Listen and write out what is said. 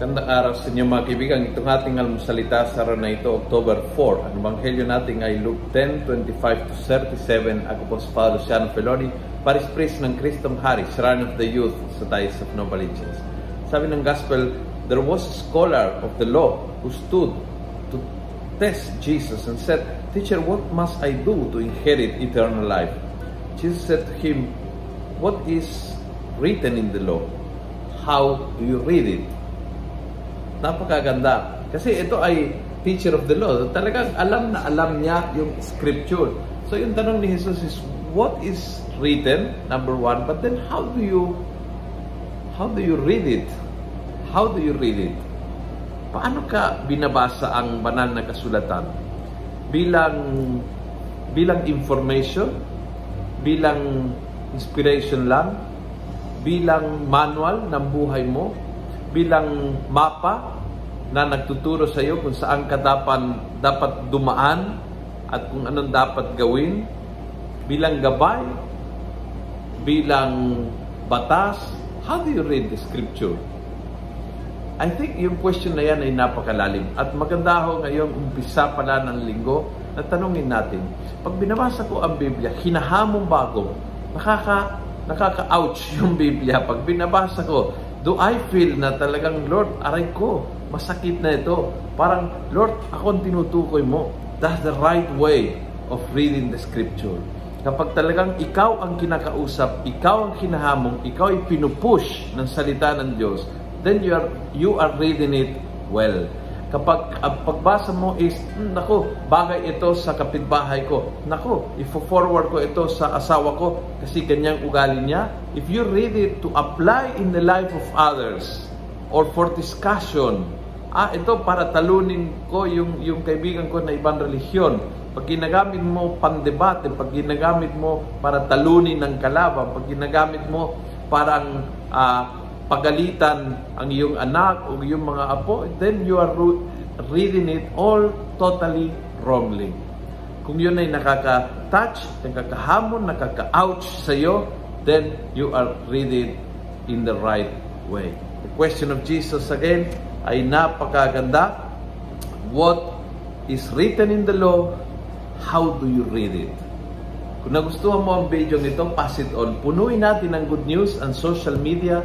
Magandang araw sa inyo mga kaibigan. Itong ating almusalita sa araw na ito, October 4. Ang ebanghelyo natin ay Luke 10, 25 to 37. Ako po si Father Luciano Feloni, Paris Priest ng Kristong Hari, Shrine of the Youth sa Diocese of Novaliches. Sabi ng Gospel, there was a scholar of the law who stood to test Jesus and said, Teacher, what must I do to inherit eternal life? Jesus said to him, What is written in the law? How do you read it? Napakaganda. Kasi ito ay teacher of the law. Talagang alam na alam niya yung scripture. So yung tanong ni Jesus is, what is written? Number one. But then how do you how do you read it? How do you read it? Paano ka binabasa ang banal na kasulatan? Bilang bilang information, bilang inspiration lang, bilang manual ng buhay mo, bilang mapa na nagtuturo sa iyo kung saan ka dapat, dapat dumaan at kung anong dapat gawin, bilang gabay, bilang batas, how do you read the scripture? I think yung question na yan ay napakalalim. At maganda ho ngayong umpisa pala ng linggo na tanungin natin, pag binabasa ko ang Biblia, hinahamon ba ako? Nakaka, nakaka-ouch yung Biblia. Pag binabasa ko, do I feel na talagang, Lord, aray ko, masakit na ito. Parang, Lord, ako ang tinutukoy mo. That's the right way of reading the Scripture. Kapag talagang ikaw ang kinakausap, ikaw ang hinahamong, ikaw ay pinupush ng salita ng Diyos, then you are, you are reading it well. Kapag ang pagbasa mo is, hmm, nako, bagay ito sa kapitbahay ko. Nako, ifo-forward ko ito sa asawa ko kasi ganyang ugali niya. If you read it to apply in the life of others or for discussion, ah, ito para talunin ko yung, yung kaibigan ko na ibang relihiyon. Pag ginagamit mo pandebate, pag ginagamit mo para talunin ng kalaban, pag ginagamit mo parang ah, pagalitan ang iyong anak o iyong mga apo, then you are reading it all totally wrongly. Kung yun ay nakaka-touch, nakakahamon, nakaka-ouch sa iyo, then you are reading in the right way. The question of Jesus again ay napakaganda. What is written in the law? How do you read it? Kung nagustuhan mo ang video nito, pass it on. Punuin natin ng good news ang social media